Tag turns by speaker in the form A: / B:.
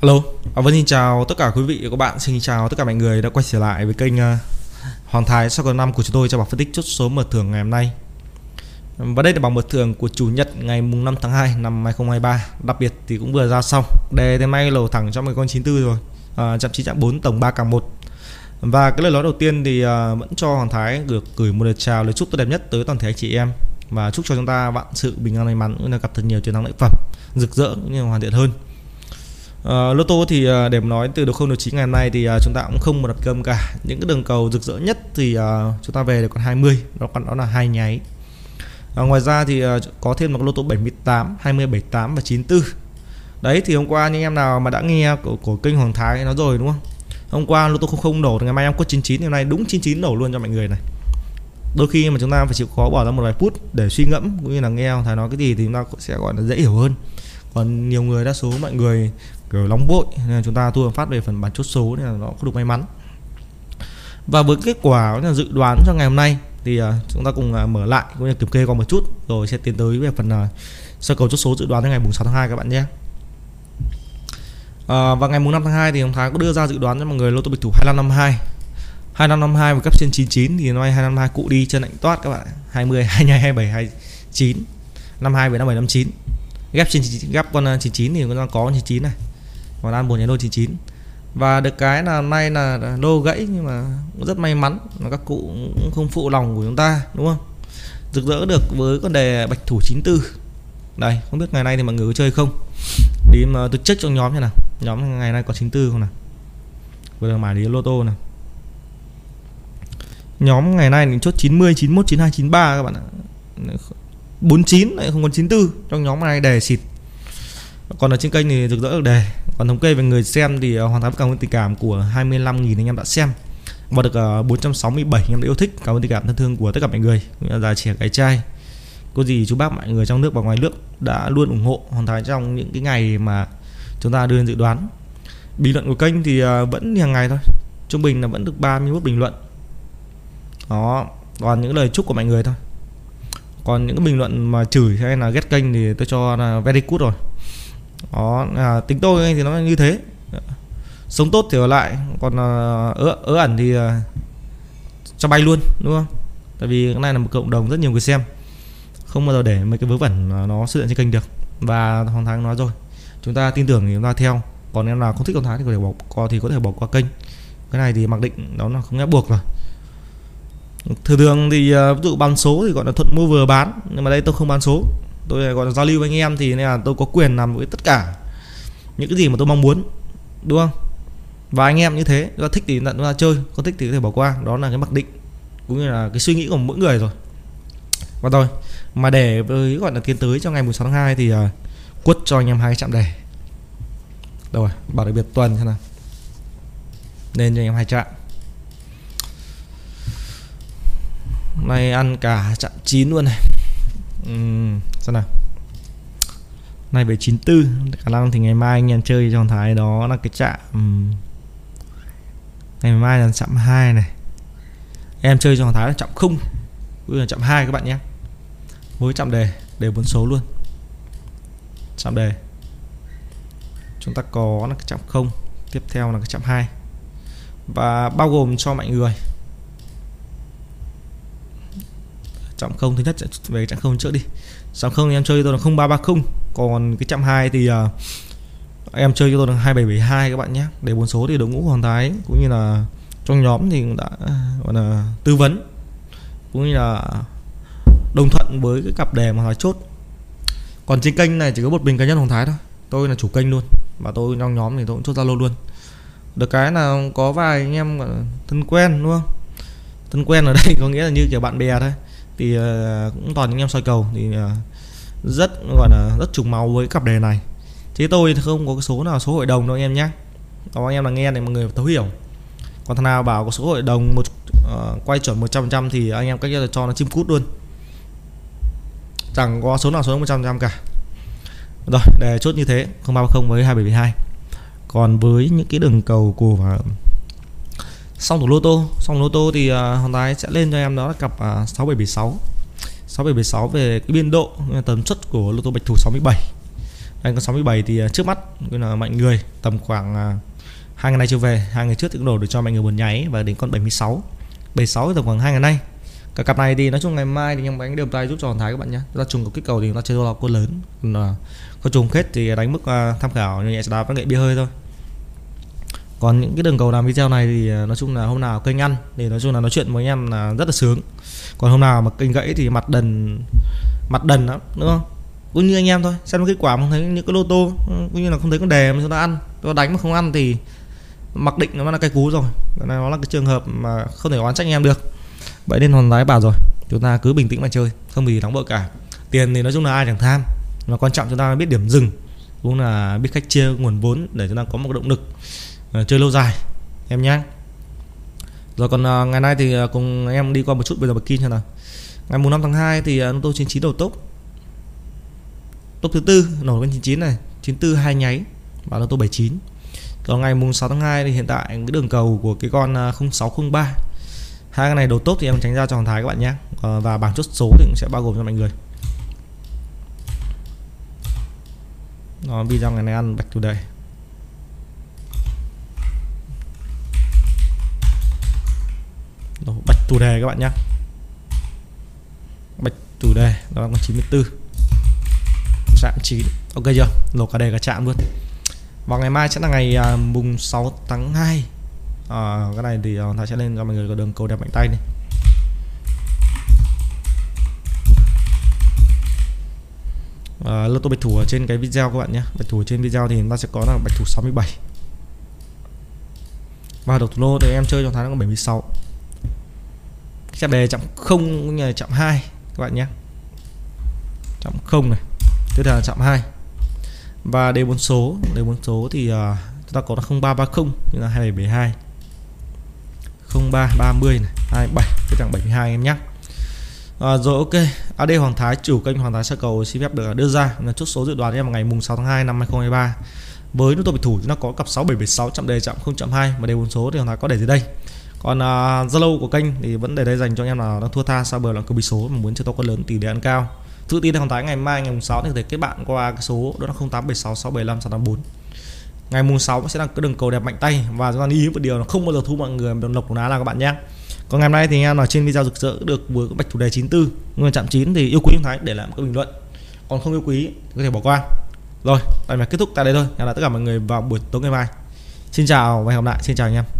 A: Alo, à, vâng xin chào tất cả quý vị và các bạn, xin chào tất cả mọi người đã quay trở lại với kênh uh, Hoàng Thái sau năm của chúng tôi cho bảng phân tích chốt số mở thưởng ngày hôm nay. Và đây là bảng mở thưởng của chủ nhật ngày mùng 5 tháng 2 năm 2023. Đặc biệt thì cũng vừa ra xong. Đề thế may lầu thẳng cho một con 94 rồi. À, chạm 9 chạm 4 tổng 3 càng 1. Và cái lời nói đầu tiên thì uh, vẫn cho Hoàng Thái được gửi một lời chào lời chúc tốt đẹp nhất tới toàn thể anh chị em và chúc cho chúng ta vạn sự bình an may mắn cũng là gặp thật nhiều chiến thắng lợi phẩm rực rỡ cũng như hoàn thiện hơn. Uh, lô tô thì uh, để nói từ đầu không đầu chín ngày hôm nay thì uh, chúng ta cũng không một đặt cơm cả. Những cái đường cầu rực rỡ nhất thì uh, chúng ta về được còn 20 đó còn đó là hai nháy. Uh, ngoài ra thì uh, có thêm một lô tô 78 20 78 và 94 đấy thì hôm qua những em nào mà đã nghe của, của kênh Hoàng Thái nó rồi đúng không? Hôm qua lô tô không không nổ ngày mai em có 99 hôm nay đúng 99 nổ luôn cho mọi người này. Đôi khi mà chúng ta phải chịu khó bỏ ra một vài phút để suy ngẫm cũng như là nghe Thái nói cái gì thì chúng ta sẽ gọi là dễ hiểu hơn. Còn nhiều người đa số mọi người kiểu nóng vội nên là chúng ta thua phát về phần bản chốt số nên là nó không được may mắn. Và với kết quả là dự đoán cho ngày hôm nay thì à, chúng ta cùng à, mở lại cũng như kiểm kê qua một chút rồi sẽ tiến tới về phần à, sơ cầu chốt số dự đoán cho ngày 6 tháng 2 các bạn nhé. À, và ngày 5 tháng 2 thì ông Thái có đưa ra dự đoán cho mọi người lô tô bịch thủ 2552 2552 và cấp trên 99 thì nói 252 cụ đi chân lạnh toát các bạn 20 22 27 29 52 với 57 59 ghép trên ghép con 99 thì con có 99 này còn ăn buồn nhánh lô 99 và được cái là nay là lô gãy, nhưng mà cũng rất may mắn là các cụ cũng không phụ lòng của chúng ta, đúng không? Rực rỡ được với con đề bạch thủ 94 đây, không biết ngày nay thì mọi người có chơi không? Đi mà tôi check trong nhóm như nào. Nhóm ngày nay có 94 không nào? Vừa là mãi đi lô tô này nhóm ngày nay mình chốt 90 91 92 93 các bạn ạ. 49 lại không còn 94 trong nhóm này đề xịt còn ở trên kênh thì rực rỡ được đề. Còn thống kê về người xem thì ờ, hoàn thành cảm ơn tình cảm của 25.000 anh em đã xem. Và được ờ, 467 anh em đã yêu thích. Cảm ơn tình cảm thân thương của tất cả mọi người già trẻ gái trai. Cô gì chú bác, mọi người trong nước và ngoài nước đã luôn ủng hộ hoàn thành trong những cái ngày mà chúng ta đưa dự đoán. Bình luận của kênh thì ờ, vẫn hàng ngày thôi. Trung bình là vẫn được 31 bình luận. Đó còn những lời chúc của mọi người thôi. Còn những bình luận mà chửi hay là ghét kênh thì tôi cho là very good rồi đó à, tính tôi thì nó như thế. Sống tốt thì ở lại còn à, ớ, ớ ẩn thì à, cho bay luôn đúng không? Tại vì cái này là một cộng đồng rất nhiều người xem. Không bao giờ để mấy cái vớ vẩn à, nó xuất hiện trên kênh được. Và hoàng thái nói rồi chúng ta tin tưởng thì chúng ta theo. Còn em nào không thích con thái thì có thể bỏ qua thì có thể bỏ qua kênh. Cái này thì mặc định đó là không ép buộc rồi. Thường thường thì ví dụ bán số thì gọi là thuận mua vừa bán nhưng mà đây tôi không bán số tôi gọi là giao lưu với anh em thì nên là tôi có quyền làm với tất cả những cái gì mà tôi mong muốn đúng không? Và anh em như thế do thích thì tận ra chơi không thích thì có thể bỏ qua đó là cái mặc định cũng như là cái suy nghĩ của mỗi người rồi. Và rồi mà để với gọi là tiến tới cho ngày 16 tháng 2 thì uh, quất cho anh em hai chạm đề. Rồi bảo đặc biệt tuần xem nào. Nên cho anh em hai chạm. Nay ăn cả chạm chín luôn này xem nào? Nay về 94 khả năng thì ngày mai anh em chơi trong thái đó là cái chạm ngày mai là chạm 2 này. Em chơi trong thái là chạm không cũng là chạm 2 các bạn nhé. Với chạm đề đề bốn số luôn. Chạm đề. Chúng ta có là cái chạm không, tiếp theo là cái chạm 2 và bao gồm cho mọi người. Chạm không thứ nhất về chạm không trước đi. Trọng không em chơi tôi là 0330 còn cái chạm hai thì uh, em chơi cho tôi là 2772 các bạn nhé. Để bốn số thì đội ngũ hoàng thái cũng như là trong nhóm thì cũng đã à, gọi là tư vấn. Cũng như là đồng thuận với cái cặp đề mà nói chốt. Còn trên kênh này chỉ có một mình cá nhân hoàng thái thôi. Tôi là chủ kênh luôn. Và tôi trong nhóm thì tôi cũng chốt zalo luôn. Được cái là có vài anh em thân quen đúng không? Thân quen ở đây có nghĩa là như kiểu bạn bè thôi thì uh, cũng toàn những em soi cầu thì uh, rất gọi là rất trùng máu với cặp đề này. Chứ tôi thì không có cái số nào số hội đồng đâu anh em nhé đó anh em là nghe này mọi người thấu hiểu. Còn thằng nào bảo có số hội đồng một uh, quay chuẩn 100% thì anh em cách là cho nó chim cút luôn. Chẳng có số nào số 100% cả. Rồi để chốt như thế 0330 với 2772 còn với những cái đường cầu của xong thủ lô tô. Xong lô tô thì uh, hoàng thái sẽ lên cho em đó là cặp uh, 6776 6776 về cái biên độ à, tần suất của lô tô bạch thủ 67 anh con 67 thì uh, trước mắt là mạnh người tầm khoảng uh, hai ngày nay chưa về hai ngày trước thì cũng đổ được cho mạnh người một nháy và đến con 76 76 tầm khoảng hai ngày nay. Cả cặp này thì nói chung ngày mai thì nhằm đánh đều tay giúp cho hòn thái các bạn nhé. Chúng ta trùng có kích cầu thì chúng ta chơi đô quân lớn còn uh, có trùng kết thì đánh mức uh, tham khảo như nhẹ đá với nghệ bia hơi thôi còn những cái đường cầu làm video này thì à, nói chung là hôm nào kênh ăn thì nói chung là nói chuyện với anh em là rất là sướng. Còn hôm nào mà kênh gãy thì mặt đần mặt đần lắm, đúng không? Cũng như anh em thôi, xem kết quả mà thấy những cái lô tô, cũng như là không thấy con đề mà chúng ta ăn. Chúng ta đánh mà không ăn thì mặc định nó là cái cú rồi. Nó là cái trường hợp mà không thể oán trách anh em được. Vậy nên hòn lái bảo rồi, chúng ta cứ bình tĩnh mà chơi, không gì đóng vội cả. Tiền thì nói chung là ai chẳng tham, mà quan trọng chúng ta biết điểm dừng, cũng là biết cách chia nguồn vốn để chúng ta có một động lực. Ờ, chơi lâu dài em nhé rồi còn uh, ngày nay thì uh, cùng em đi qua một chút bây giờ bật kim xem nào. Ngày mùng 5 tháng 2 thì uh, tô 99 đầu tốc tốc thứ tư nổi con 99 này 94 hai nháy và nó tô 79 còn ngày mùng 6 tháng 2 thì hiện tại cái đường cầu của cái con 0603 hai cái này đầu tốt thì em tránh ra cho hòn thái các bạn nhé và bảng chốt số thì cũng sẽ bao gồm cho mọi người. Nó video ngày nay ăn bạch chủ đề Đó, bạch chủ đề các bạn nhé bạch chủ đề đó là con 94 chạm 9 ok chưa? Lột cả đề cả chạm luôn. Vào ngày mai sẽ là ngày uh, mùng 6 tháng 2 à, cái này thì uh, sẽ lên cho mọi người có đường cầu đẹp mạnh tay này. À, lô tô bạch thủ ở trên cái video các bạn nhé bạch thủ trên video thì ta sẽ có là bạch thủ 67 và độc thủ lô thì em chơi trong tháng là 76 chạm đề chạm không cũng như là chạm 2 các bạn nhé. Chạm không này tiếp theo là chạm 2 và đề bốn số đề bốn số thì uh, chúng ta có là 0330 như là 2772 0330 này 27 cái thằng 72 em nhé. À, rồi ok AD Hoàng Thái chủ kênh Hoàng Thái Sơ Cầu xin phép được đưa ra là chốt số dự đoán em ngày mùng 6 tháng 2 năm 2023 với nút tô bị thủ thì nó có cặp 6776 chạm đề chạm 0.2 mà đề bốn số thì Hoàng Thái có để dưới đây? Còn uh, Zalo của kênh thì vẫn để đây dành cho anh em nào đang thua tha sau bờ là cơ bí số mà muốn chơi to con lớn tỷ lệ ăn cao. Tự tin Hoàng Thái ngày mai ngày mùng 6 thì thể kết bạn qua cái số đó là 0876 675 684 ngày mùng 6 sẽ là cái đường cầu đẹp mạnh tay và chúng ta lưu ý một điều là không bao giờ thu mọi người đồng lộc của đá là các bạn nhé. Còn ngày hôm nay thì em ở trên video rực rỡ được với bạch chủ đề 94 người chạm 9 thì yêu quý anh Thái để lại một cái bình luận. Còn không yêu quý có thể bỏ qua. Rồi bài này kết thúc tại đây thôi. Hẹn gặp tất cả mọi người vào buổi tối ngày mai. Xin chào và hẹn gặp lại. Xin chào anh em.